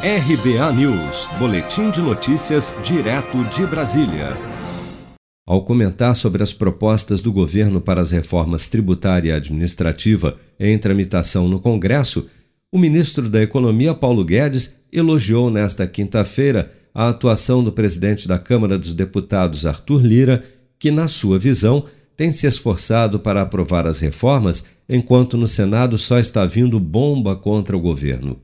RBA News, Boletim de Notícias, direto de Brasília. Ao comentar sobre as propostas do governo para as reformas tributária e administrativa em tramitação no Congresso, o ministro da Economia, Paulo Guedes, elogiou nesta quinta-feira a atuação do presidente da Câmara dos Deputados, Arthur Lira, que, na sua visão, tem se esforçado para aprovar as reformas, enquanto no Senado só está vindo bomba contra o governo.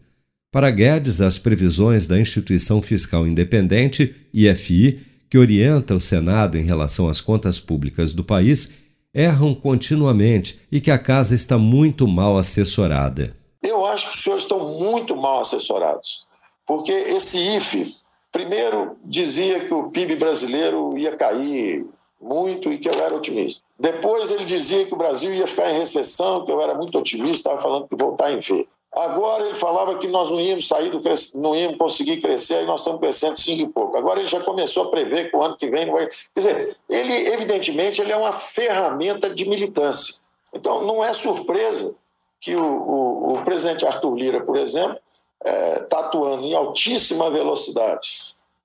Para Guedes, as previsões da Instituição Fiscal Independente, IFI, que orienta o Senado em relação às contas públicas do país, erram continuamente e que a casa está muito mal assessorada. Eu acho que os senhores estão muito mal assessorados, porque esse IFE, primeiro, dizia que o PIB brasileiro ia cair muito e que eu era otimista. Depois ele dizia que o Brasil ia ficar em recessão, que eu era muito otimista, estava falando que voltar em V. Agora ele falava que nós não íamos sair do não íamos conseguir crescer, aí nós estamos crescendo cinco e pouco. Agora ele já começou a prever que o ano que vem não vai. Quer dizer, ele, evidentemente, ele é uma ferramenta de militância. Então, não é surpresa que o, o, o presidente Arthur Lira, por exemplo, está é, tá atuando em altíssima velocidade,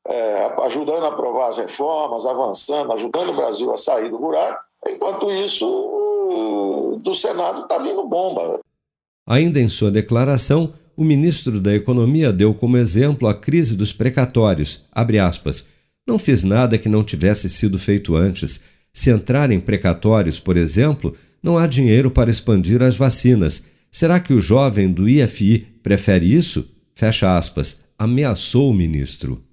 é, ajudando a aprovar as reformas, avançando, ajudando o Brasil a sair do buraco. Enquanto isso, do Senado está vindo bomba. Ainda em sua declaração, o ministro da Economia deu como exemplo a crise dos precatórios. Aspas, não fiz nada que não tivesse sido feito antes. Se entrar em precatórios, por exemplo, não há dinheiro para expandir as vacinas. Será que o jovem do IFI prefere isso? Fecha aspas, ameaçou o ministro.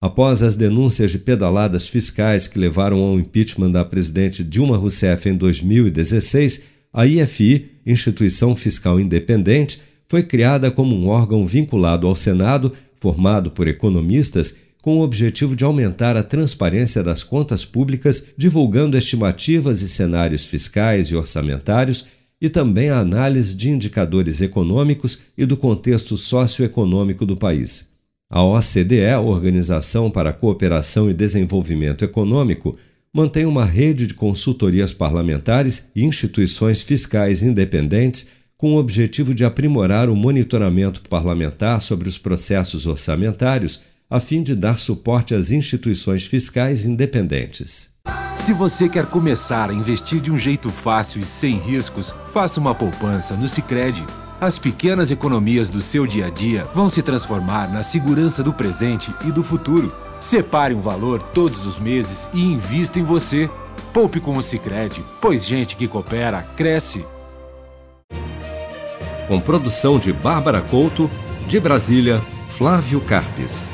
Após as denúncias de pedaladas fiscais que levaram ao impeachment da presidente Dilma Rousseff em 2016, a IFI, Instituição Fiscal Independente, foi criada como um órgão vinculado ao Senado, formado por economistas, com o objetivo de aumentar a transparência das contas públicas, divulgando estimativas e cenários fiscais e orçamentários e também a análise de indicadores econômicos e do contexto socioeconômico do país. A OCDE, Organização para a Cooperação e Desenvolvimento Econômico, mantém uma rede de consultorias parlamentares e instituições fiscais independentes com o objetivo de aprimorar o monitoramento parlamentar sobre os processos orçamentários, a fim de dar suporte às instituições fiscais independentes. Se você quer começar a investir de um jeito fácil e sem riscos, faça uma poupança no Sicredi. As pequenas economias do seu dia a dia vão se transformar na segurança do presente e do futuro. Separe um valor todos os meses e invista em você. Poupe com o Sicredi, pois gente que coopera cresce. Com produção de Bárbara Couto, de Brasília, Flávio Carpes.